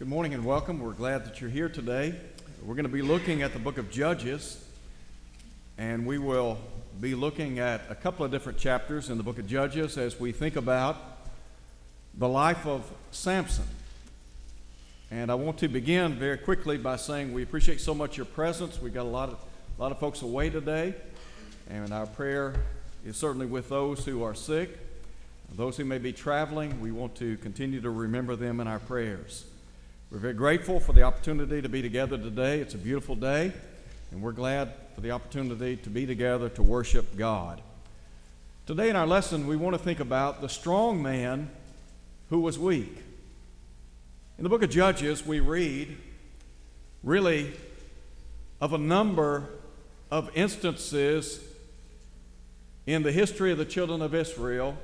Good morning and welcome. We're glad that you're here today. We're going to be looking at the book of Judges, and we will be looking at a couple of different chapters in the book of Judges as we think about the life of Samson. And I want to begin very quickly by saying we appreciate so much your presence. We've got a lot of, a lot of folks away today, and our prayer is certainly with those who are sick. Those who may be traveling, we want to continue to remember them in our prayers. We're very grateful for the opportunity to be together today. It's a beautiful day, and we're glad for the opportunity to be together to worship God. Today in our lesson, we want to think about the strong man who was weak. In the book of Judges, we read really of a number of instances in the history of the children of Israel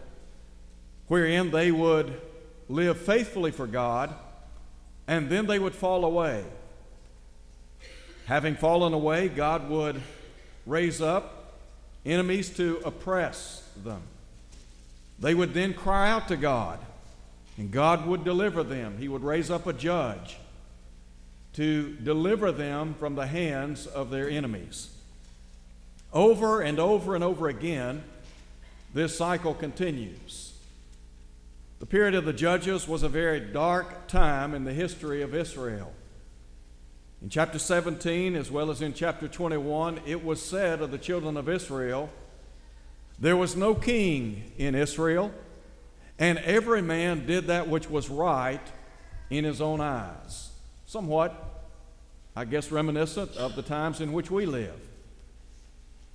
wherein they would live faithfully for God and then they would fall away. Having fallen away, God would raise up enemies to oppress them. They would then cry out to God, and God would deliver them. He would raise up a judge to deliver them from the hands of their enemies. Over and over and over again, this cycle continues. The period of the Judges was a very dark time in the history of Israel. In chapter 17, as well as in chapter 21, it was said of the children of Israel, There was no king in Israel, and every man did that which was right in his own eyes. Somewhat, I guess, reminiscent of the times in which we live.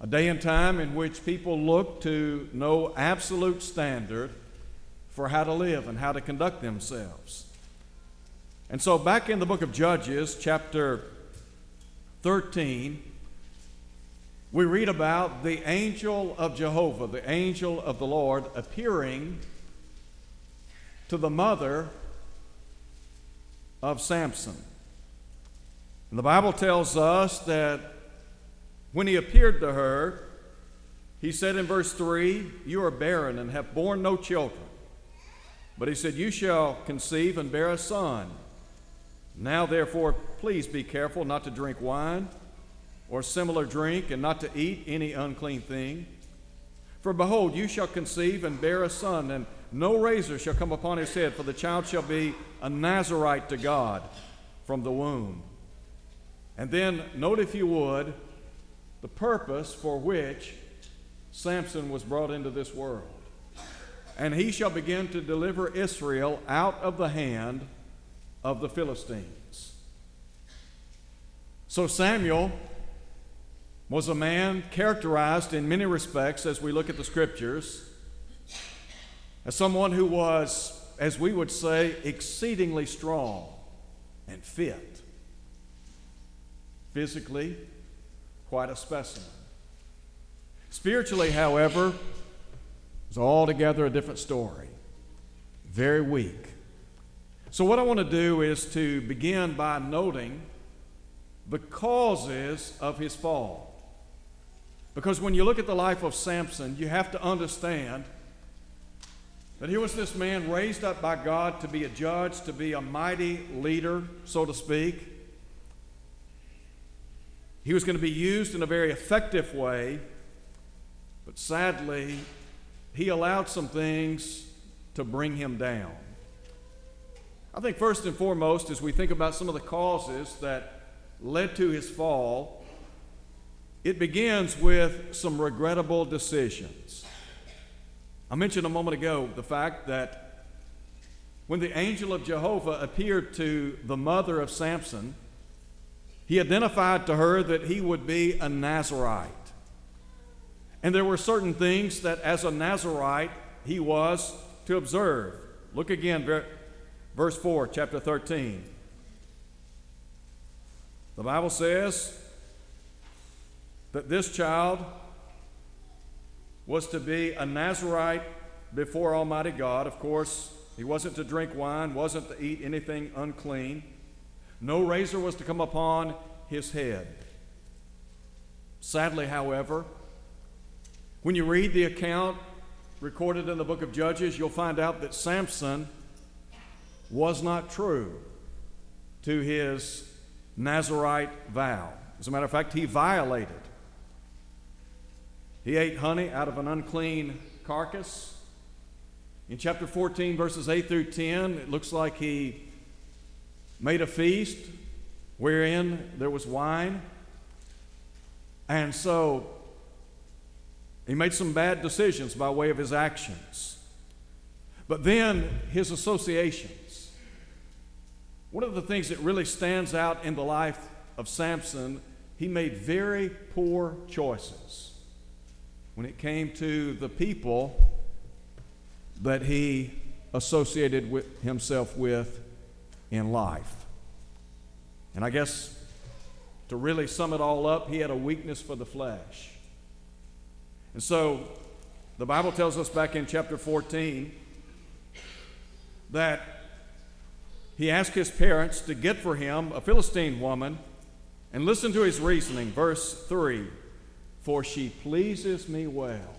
A day and time in which people look to no absolute standard for how to live and how to conduct themselves. And so, back in the book of Judges, chapter 13, we read about the angel of Jehovah, the angel of the Lord, appearing to the mother of Samson. And the Bible tells us that when he appeared to her, he said in verse 3, You are barren and have borne no children. But he said, You shall conceive and bear a son. Now, therefore, please be careful not to drink wine or similar drink, and not to eat any unclean thing. For behold, you shall conceive and bear a son, and no razor shall come upon his head, for the child shall be a Nazarite to God from the womb. And then, note if you would, the purpose for which Samson was brought into this world and he shall begin to deliver Israel out of the hand of the Philistines. So Samuel was a man characterized in many respects, as we look at the scriptures, as someone who was, as we would say, exceedingly strong and fit. Physically, quite a specimen. Spiritually, however, it's altogether a different story. Very weak. So, what I want to do is to begin by noting the causes of his fall. Because when you look at the life of Samson, you have to understand that here was this man raised up by God to be a judge, to be a mighty leader, so to speak. He was going to be used in a very effective way, but sadly, he allowed some things to bring him down. I think, first and foremost, as we think about some of the causes that led to his fall, it begins with some regrettable decisions. I mentioned a moment ago the fact that when the angel of Jehovah appeared to the mother of Samson, he identified to her that he would be a Nazarite. And there were certain things that, as a Nazarite, he was to observe. Look again, verse 4, chapter 13. The Bible says that this child was to be a Nazarite before Almighty God. Of course, he wasn't to drink wine, wasn't to eat anything unclean. No razor was to come upon his head. Sadly, however, when you read the account recorded in the book of Judges, you'll find out that Samson was not true. to his Nazarite vow. As a matter of fact, he violated. He ate honey out of an unclean carcass. In chapter 14, verses 8 through 10, it looks like he made a feast wherein there was wine. And so he made some bad decisions by way of his actions. But then his associations. One of the things that really stands out in the life of Samson, he made very poor choices when it came to the people that he associated with himself with in life. And I guess to really sum it all up, he had a weakness for the flesh. And so the Bible tells us back in chapter 14 that he asked his parents to get for him a Philistine woman. And listen to his reasoning, verse 3 For she pleases me well.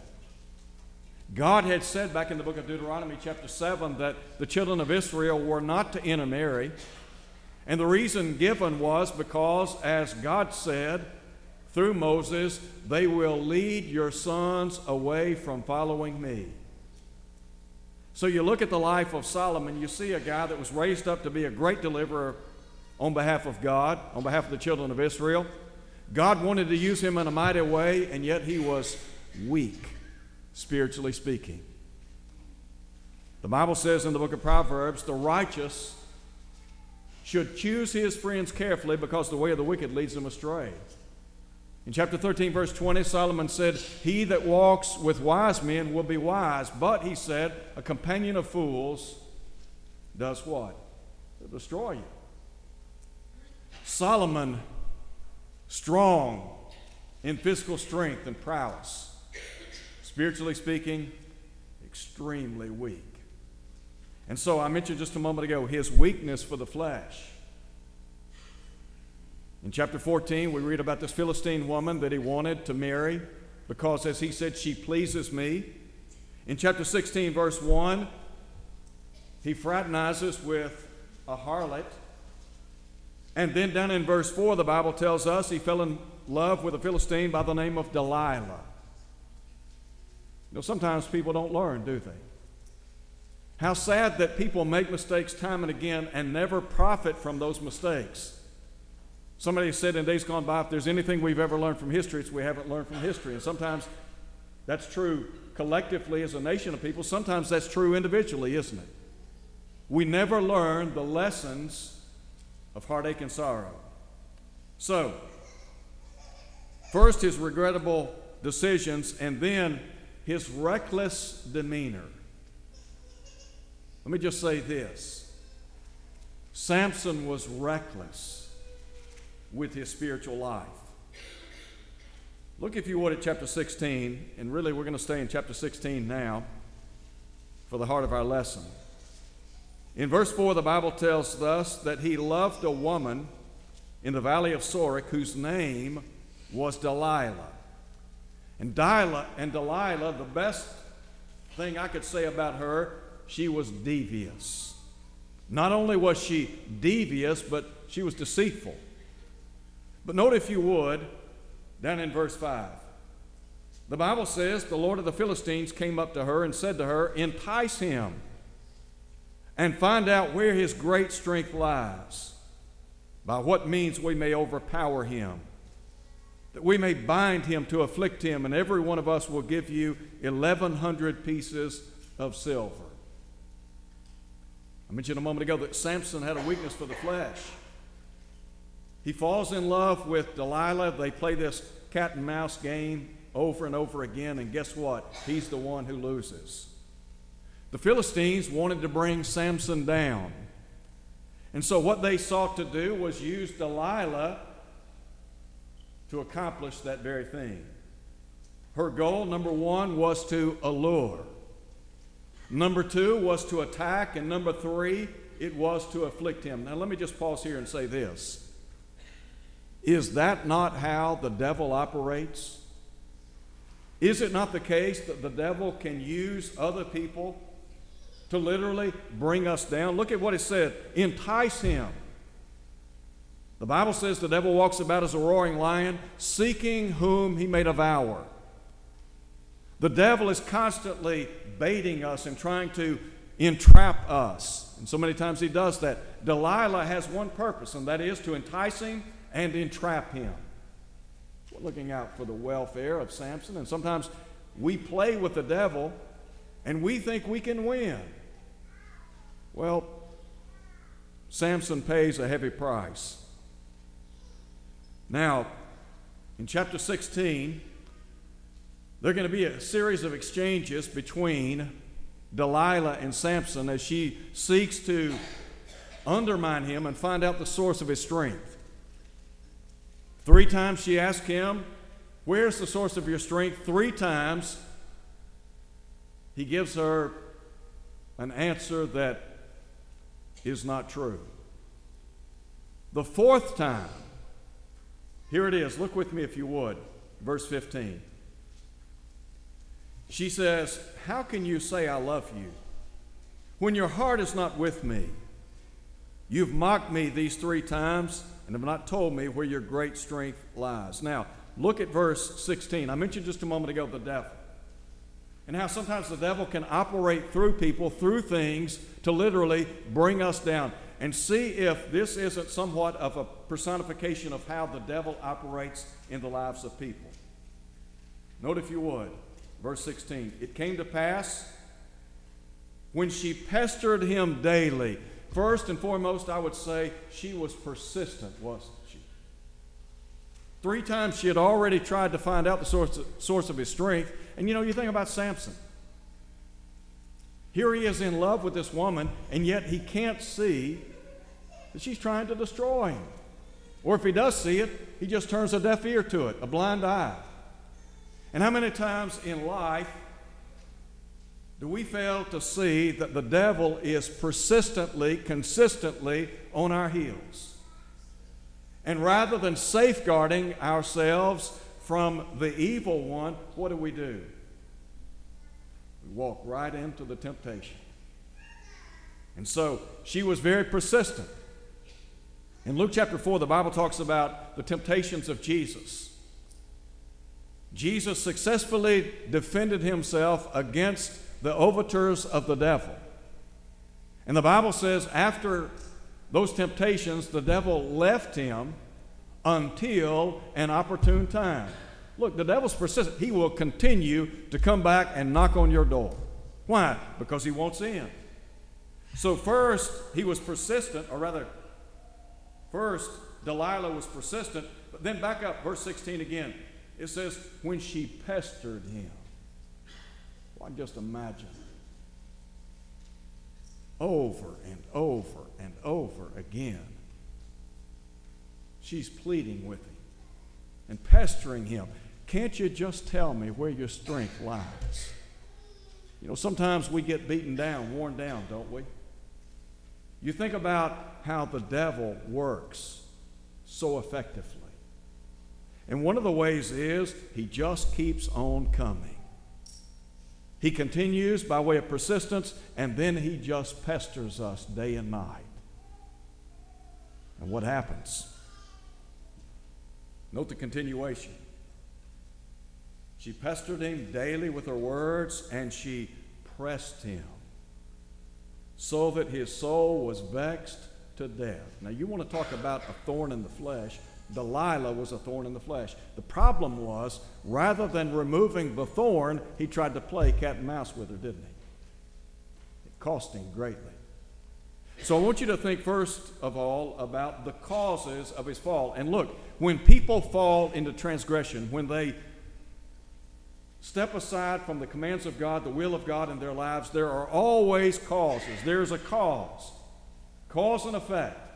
God had said back in the book of Deuteronomy, chapter 7, that the children of Israel were not to intermarry. And the reason given was because, as God said through Moses, they will lead your sons away from following me. So you look at the life of Solomon, you see a guy that was raised up to be a great deliverer on behalf of God, on behalf of the children of Israel. God wanted to use him in a mighty way, and yet he was weak, spiritually speaking. The Bible says in the book of Proverbs, the righteous should choose his friends carefully because the way of the wicked leads them astray. In chapter 13, verse 20, Solomon said, He that walks with wise men will be wise, but, he said, a companion of fools does what? It'll destroy you. Solomon, strong in physical strength and prowess, spiritually speaking, extremely weak. And so I mentioned just a moment ago his weakness for the flesh. In chapter 14, we read about this Philistine woman that he wanted to marry because, as he said, she pleases me. In chapter 16, verse 1, he fraternizes with a harlot. And then down in verse 4, the Bible tells us he fell in love with a Philistine by the name of Delilah. You know, sometimes people don't learn, do they? How sad that people make mistakes time and again and never profit from those mistakes. Somebody said in days gone by, if there's anything we've ever learned from history, it's we haven't learned from history. And sometimes that's true collectively as a nation of people. Sometimes that's true individually, isn't it? We never learn the lessons of heartache and sorrow. So, first his regrettable decisions, and then his reckless demeanor. Let me just say this Samson was reckless with his spiritual life. Look, if you would, at chapter 16, and really we're going to stay in chapter 16 now for the heart of our lesson. In verse 4, the Bible tells us that he loved a woman in the valley of Sorek whose name was Delilah. And Delilah, and Delilah, the best thing I could say about her she was devious. Not only was she devious, but she was deceitful. But note, if you would, down in verse 5. The Bible says the Lord of the Philistines came up to her and said to her, Entice him and find out where his great strength lies, by what means we may overpower him, that we may bind him to afflict him, and every one of us will give you 1,100 pieces of silver. I mentioned a moment ago that Samson had a weakness for the flesh. He falls in love with Delilah. They play this cat and mouse game over and over again, and guess what? He's the one who loses. The Philistines wanted to bring Samson down. And so, what they sought to do was use Delilah to accomplish that very thing. Her goal, number one, was to allure. Number two was to attack, and number three, it was to afflict him. Now, let me just pause here and say this Is that not how the devil operates? Is it not the case that the devil can use other people to literally bring us down? Look at what it said entice him The Bible says the devil walks about as a roaring lion, seeking whom he may devour. The devil is constantly baiting us and trying to entrap us. And so many times he does that. Delilah has one purpose, and that is to entice him and entrap him. We're looking out for the welfare of Samson, and sometimes we play with the devil and we think we can win. Well, Samson pays a heavy price. Now, in chapter 16, there are going to be a series of exchanges between Delilah and Samson as she seeks to undermine him and find out the source of his strength. Three times she asked him, Where's the source of your strength? Three times he gives her an answer that is not true. The fourth time, here it is. Look with me if you would. Verse 15. She says, How can you say I love you when your heart is not with me? You've mocked me these three times and have not told me where your great strength lies. Now, look at verse 16. I mentioned just a moment ago the devil. And how sometimes the devil can operate through people, through things, to literally bring us down. And see if this isn't somewhat of a personification of how the devil operates in the lives of people. Note, if you would, Verse 16 It came to pass when she pestered him daily. First and foremost, I would say she was persistent, wasn't she? Three times she had already tried to find out the source, source of his strength. And you know, you think about Samson. Here he is in love with this woman, and yet he can't see that she's trying to destroy him. Or if he does see it, he just turns a deaf ear to it, a blind eye. And how many times in life do we fail to see that the devil is persistently, consistently on our heels? And rather than safeguarding ourselves from the evil one, what do we do? We walk right into the temptation. And so she was very persistent. In Luke chapter 4, the Bible talks about the temptations of Jesus. Jesus successfully defended himself against the overtures of the devil. And the Bible says after those temptations, the devil left him until an opportune time. Look, the devil's persistent. He will continue to come back and knock on your door. Why? Because he wants in. So, first, he was persistent, or rather, first, Delilah was persistent, but then back up, verse 16 again. It says, when she pestered him. Well, just imagine. Over and over and over again. She's pleading with him and pestering him. Can't you just tell me where your strength lies? You know, sometimes we get beaten down, worn down, don't we? You think about how the devil works so effectively. And one of the ways is he just keeps on coming. He continues by way of persistence, and then he just pesters us day and night. And what happens? Note the continuation. She pestered him daily with her words, and she pressed him so that his soul was vexed to death. Now, you want to talk about a thorn in the flesh. Delilah was a thorn in the flesh. The problem was, rather than removing the thorn, he tried to play cat and mouse with her, didn't he? It cost him greatly. So I want you to think first of all about the causes of his fall. And look, when people fall into transgression, when they step aside from the commands of God, the will of God in their lives, there are always causes. There's a cause, cause and effect.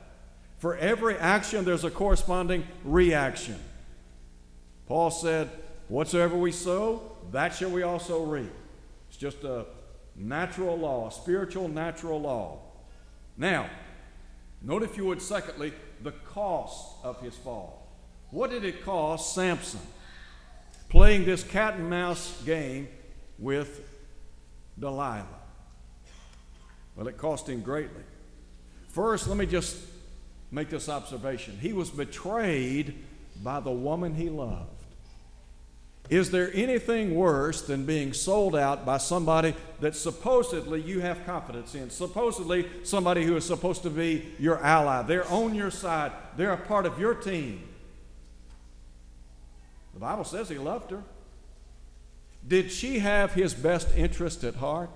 For every action, there's a corresponding reaction. Paul said, Whatsoever we sow, that shall we also reap. It's just a natural law, a spiritual natural law. Now, note if you would, secondly, the cost of his fall. What did it cost Samson playing this cat and mouse game with Delilah? Well, it cost him greatly. First, let me just make this observation. He was betrayed by the woman he loved. Is there anything worse than being sold out by somebody that supposedly you have confidence in? Supposedly somebody who is supposed to be your ally. They're on your side, they're a part of your team. The Bible says he loved her. Did she have his best interest at heart?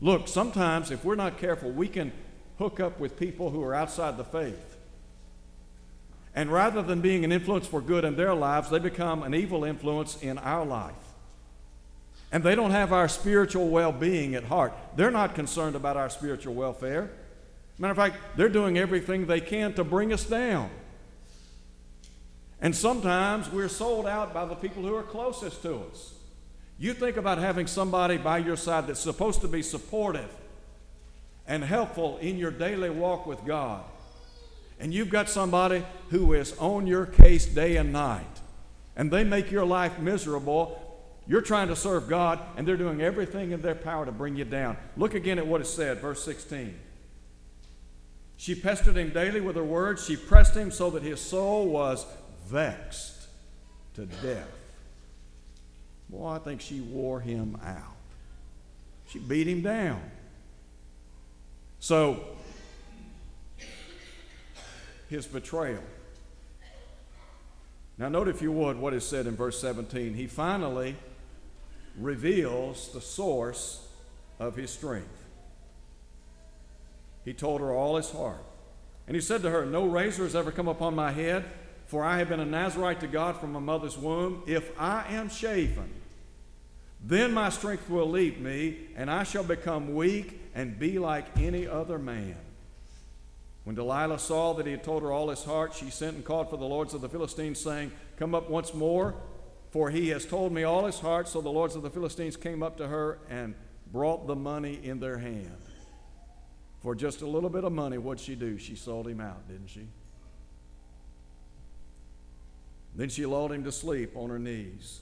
Look, sometimes if we're not careful, we can hook up with people who are outside the faith. And rather than being an influence for good in their lives, they become an evil influence in our life. And they don't have our spiritual well being at heart. They're not concerned about our spiritual welfare. Matter of fact, they're doing everything they can to bring us down. And sometimes we're sold out by the people who are closest to us. You think about having somebody by your side that's supposed to be supportive and helpful in your daily walk with God. And you've got somebody who is on your case day and night, and they make your life miserable. You're trying to serve God, and they're doing everything in their power to bring you down. Look again at what it said, verse 16. She pestered him daily with her words. She pressed him so that his soul was vexed to death. Boy, I think she wore him out. She beat him down. So, his betrayal. Now, note if you would what is said in verse 17. He finally reveals the source of his strength. He told her all his heart. And he said to her, No razor has ever come upon my head, for I have been a Nazarite to God from my mother's womb. If I am shaven, then my strength will leave me, and I shall become weak and be like any other man. When Delilah saw that he had told her all his heart, she sent and called for the lords of the Philistines, saying, Come up once more, for he has told me all his heart. So the lords of the Philistines came up to her and brought the money in their hand. For just a little bit of money, what'd she do? She sold him out, didn't she? Then she lulled him to sleep on her knees,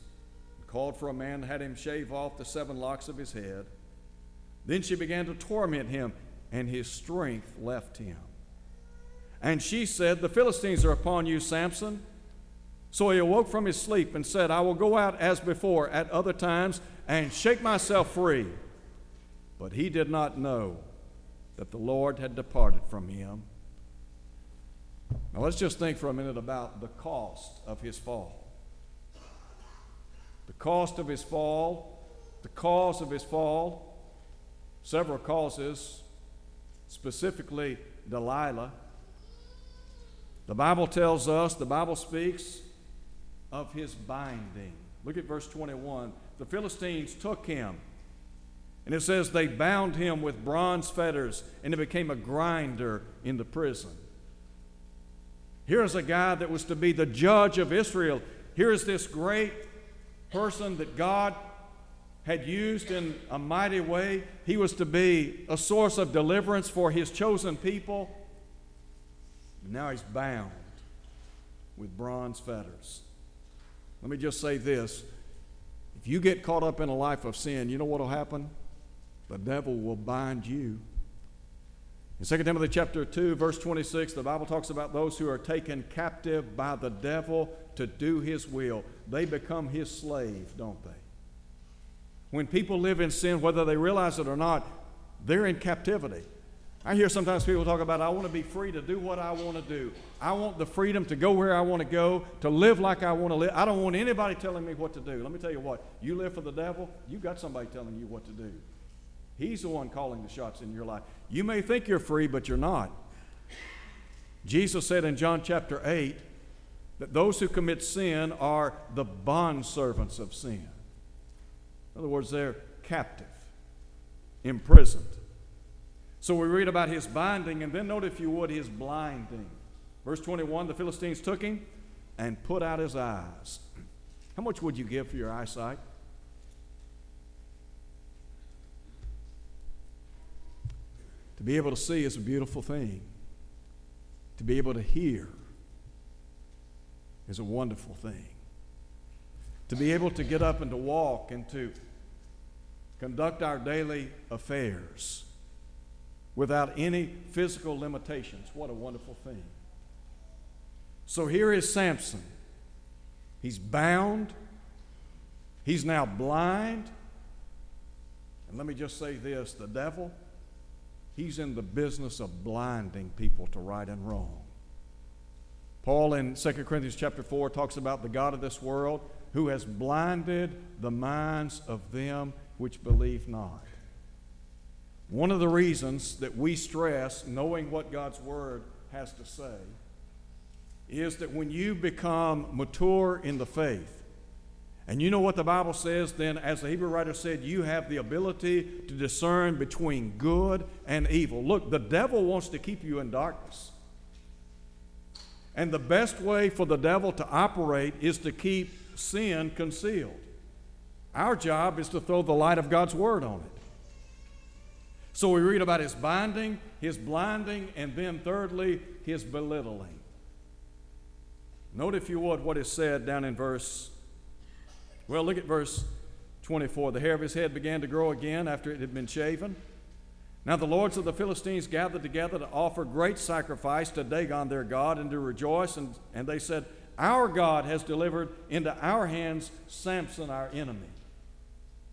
called for a man, had him shave off the seven locks of his head. Then she began to torment him, and his strength left him. And she said, The Philistines are upon you, Samson. So he awoke from his sleep and said, I will go out as before at other times and shake myself free. But he did not know that the Lord had departed from him. Now let's just think for a minute about the cost of his fall. Cost of his fall, the cause of his fall, several causes, specifically Delilah. The Bible tells us, the Bible speaks of his binding. Look at verse 21. The Philistines took him, and it says they bound him with bronze fetters, and he became a grinder in the prison. Here is a guy that was to be the judge of Israel. Here is this great person that God had used in a mighty way. He was to be a source of deliverance for his chosen people. now he's bound with bronze fetters. Let me just say this if you get caught up in a life of sin, you know what will happen? The devil will bind you. In 2 Timothy chapter 2, verse 26, the Bible talks about those who are taken captive by the devil to do his will. They become his slave, don't they? When people live in sin, whether they realize it or not, they're in captivity. I hear sometimes people talk about, I want to be free to do what I want to do. I want the freedom to go where I want to go, to live like I want to live. I don't want anybody telling me what to do. Let me tell you what, you live for the devil, you got somebody telling you what to do. He's the one calling the shots in your life. You may think you're free, but you're not. Jesus said in John chapter 8 that those who commit sin are the bondservants of sin. In other words, they're captive, imprisoned. So we read about his binding, and then note, if you would, his blinding. Verse 21 the Philistines took him and put out his eyes. How much would you give for your eyesight? To be able to see is a beautiful thing. To be able to hear is a wonderful thing. To be able to get up and to walk and to conduct our daily affairs without any physical limitations. What a wonderful thing. So here is Samson. He's bound, he's now blind. And let me just say this the devil, he's in the business of blinding people to right and wrong. Paul in 2 Corinthians chapter 4 talks about the God of this world who has blinded the minds of them which believe not. One of the reasons that we stress knowing what God's Word has to say is that when you become mature in the faith, and you know what the Bible says, then, as the Hebrew writer said, you have the ability to discern between good and evil. Look, the devil wants to keep you in darkness. And the best way for the devil to operate is to keep sin concealed. Our job is to throw the light of God's Word on it. So we read about his binding, his blinding, and then thirdly, his belittling. Note, if you would, what is said down in verse, well, look at verse 24. The hair of his head began to grow again after it had been shaven. Now the lords of the Philistines gathered together to offer great sacrifice to Dagon their God and to rejoice. And, and they said, Our God has delivered into our hands Samson, our enemy.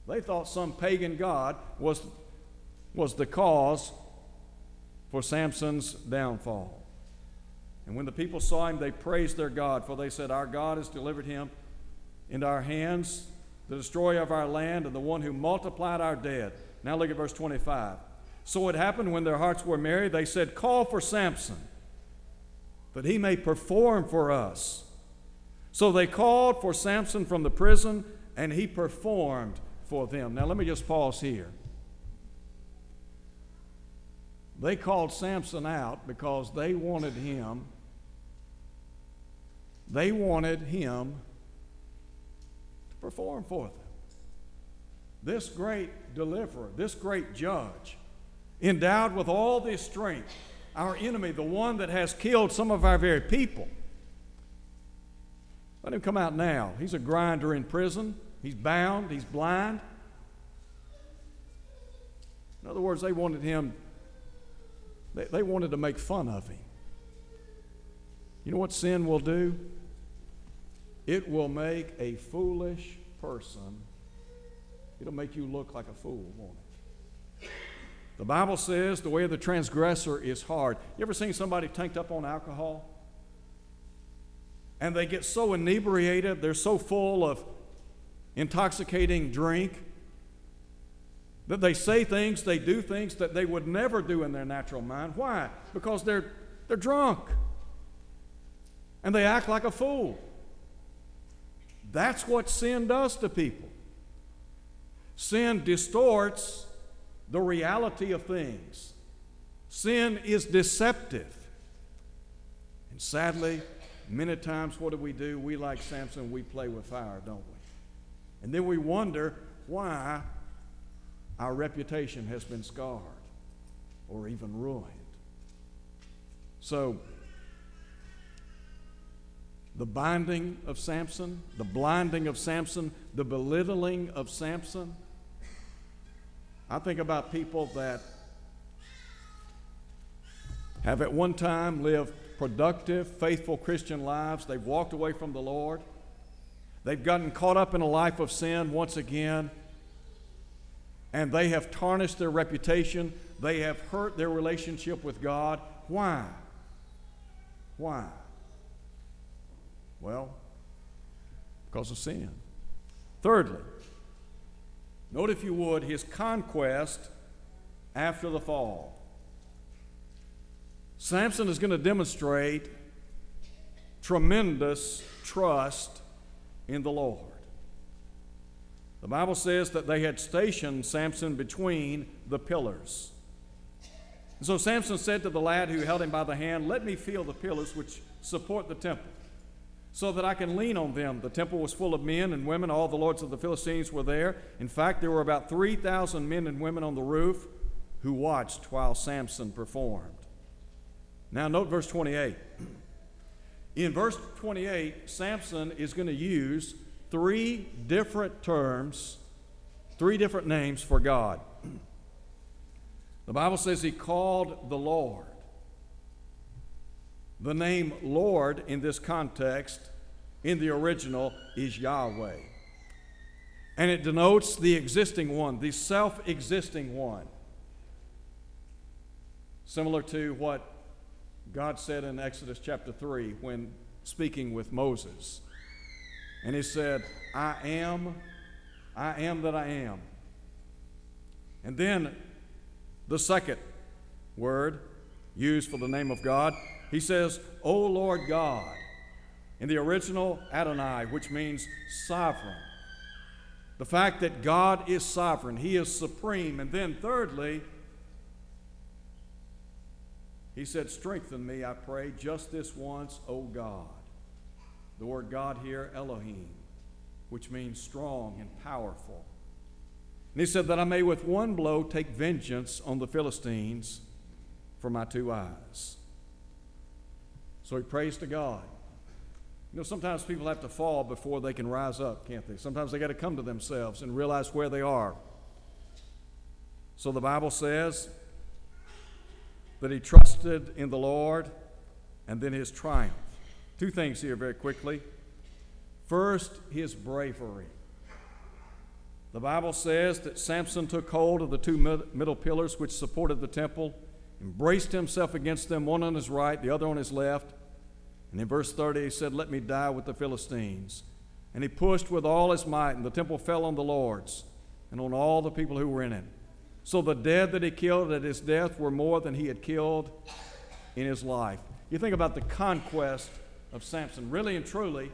They thought some pagan God was was the cause for Samson's downfall. And when the people saw him, they praised their God, for they said, Our God has delivered him into our hands, the destroyer of our land, and the one who multiplied our dead. Now look at verse 25. So it happened when their hearts were merry, they said, Call for Samson, that he may perform for us. So they called for Samson from the prison, and he performed for them. Now let me just pause here. They called Samson out because they wanted him, they wanted him to perform for them. This great deliverer, this great judge, endowed with all this strength, our enemy, the one that has killed some of our very people. Let him come out now. He's a grinder in prison. He's bound. He's blind. In other words, they wanted him they, they wanted to make fun of him. You know what sin will do? It will make a foolish person, it'll make you look like a fool, won't it? The Bible says the way of the transgressor is hard. You ever seen somebody tanked up on alcohol? And they get so inebriated, they're so full of intoxicating drink that they say things, they do things that they would never do in their natural mind. Why? Because they're, they're drunk. And they act like a fool. That's what sin does to people. Sin distorts the reality of things. Sin is deceptive. And sadly, many times, what do we do? We, like Samson, we play with fire, don't we? And then we wonder why our reputation has been scarred or even ruined. So, the binding of Samson, the blinding of Samson, the belittling of Samson. I think about people that have at one time lived productive, faithful Christian lives. They've walked away from the Lord. They've gotten caught up in a life of sin once again and they have tarnished their reputation. They have hurt their relationship with God. Why? Why? Well, because of sin. Thirdly, note if you would his conquest after the fall. Samson is going to demonstrate tremendous trust in the Lord. The Bible says that they had stationed Samson between the pillars. And so Samson said to the lad who held him by the hand, Let me feel the pillars which support the temple, so that I can lean on them. The temple was full of men and women. All the lords of the Philistines were there. In fact, there were about 3,000 men and women on the roof who watched while Samson performed. Now, note verse 28. In verse 28, Samson is going to use three different terms, three different names for God. The Bible says he called the Lord. The name Lord in this context, in the original, is Yahweh. And it denotes the existing one, the self existing one. Similar to what God said in Exodus chapter 3 when speaking with Moses. And he said, I am, I am that I am. And then the second word used for the name of God, he says, O Lord God. In the original, Adonai, which means sovereign. The fact that God is sovereign, He is supreme. And then, thirdly, He said, Strengthen me, I pray, just this once, O God. The word God here, Elohim, which means strong and powerful. And he said, That I may with one blow take vengeance on the Philistines for my two eyes. So he prays to God. You know, sometimes people have to fall before they can rise up, can't they? Sometimes they got to come to themselves and realize where they are. So the Bible says that he trusted in the Lord and then his triumph. Two things here, very quickly. First, his bravery. The Bible says that Samson took hold of the two middle pillars which supported the temple, embraced himself against them, one on his right, the other on his left. And in verse 30, he said, Let me die with the Philistines. And he pushed with all his might, and the temple fell on the lords and on all the people who were in it. So the dead that he killed at his death were more than he had killed in his life. You think about the conquest of Samson. Really and truly,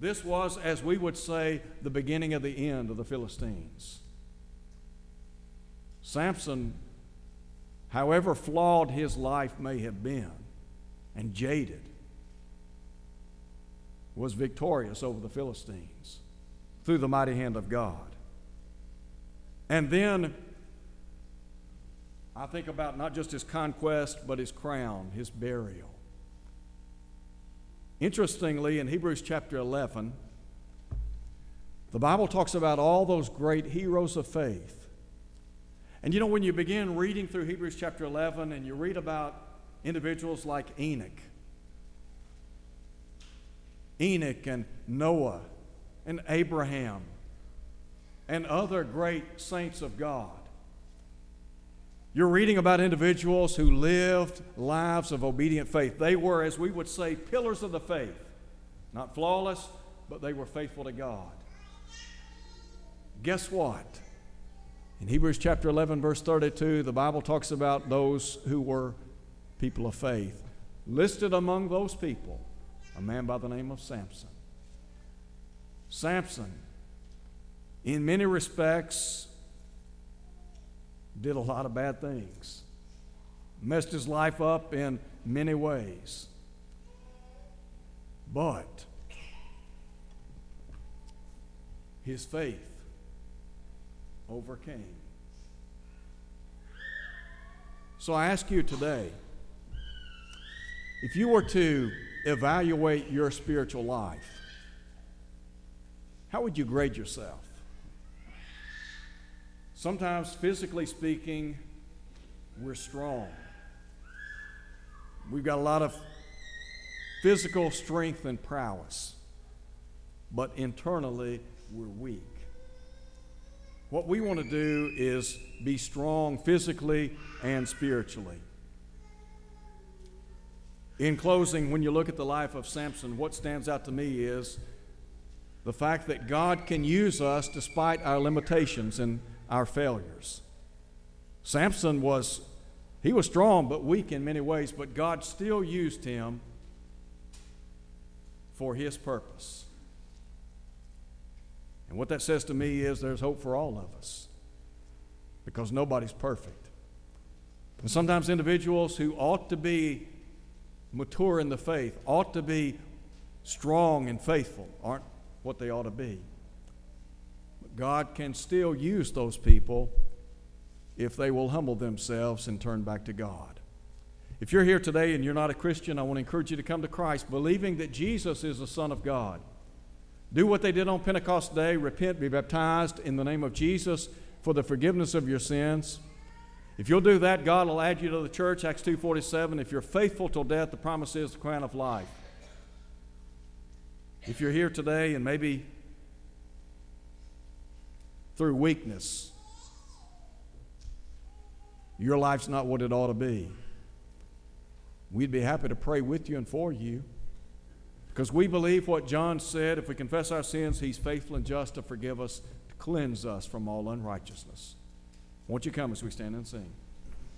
this was, as we would say, the beginning of the end of the Philistines. Samson, however flawed his life may have been and jaded, was victorious over the Philistines through the mighty hand of God. And then I think about not just his conquest, but his crown, his burial. Interestingly, in Hebrews chapter 11, the Bible talks about all those great heroes of faith. And you know, when you begin reading through Hebrews chapter 11 and you read about individuals like Enoch, Enoch and Noah and Abraham and other great saints of God, you're reading about individuals who lived lives of obedient faith. They were, as we would say, pillars of the faith. Not flawless, but they were faithful to God. Guess what? In Hebrews chapter 11, verse 32, the Bible talks about those who were people of faith. Listed among those people, a man by the name of Samson. Samson, in many respects, did a lot of bad things, messed his life up in many ways. But his faith overcame. So I ask you today if you were to evaluate your spiritual life, how would you grade yourself? Sometimes, physically speaking, we're strong. We've got a lot of physical strength and prowess, but internally, we're weak. What we want to do is be strong physically and spiritually. In closing, when you look at the life of Samson, what stands out to me is the fact that God can use us despite our limitations. And our failures. Samson was, he was strong but weak in many ways, but God still used him for his purpose. And what that says to me is there's hope for all of us because nobody's perfect. And sometimes individuals who ought to be mature in the faith, ought to be strong and faithful, aren't what they ought to be. But God can still use those people if they will humble themselves and turn back to God. If you're here today and you're not a Christian, I want to encourage you to come to Christ, believing that Jesus is the Son of God. Do what they did on Pentecost Day repent, be baptized in the name of Jesus for the forgiveness of your sins. If you'll do that, God will add you to the church, Acts 2.47. If you're faithful till death, the promise is the crown of life. If you're here today and maybe through weakness, your life's not what it ought to be, we'd be happy to pray with you and for you. Because we believe what John said if we confess our sins, he's faithful and just to forgive us, to cleanse us from all unrighteousness. Won't you come as we stand and sing?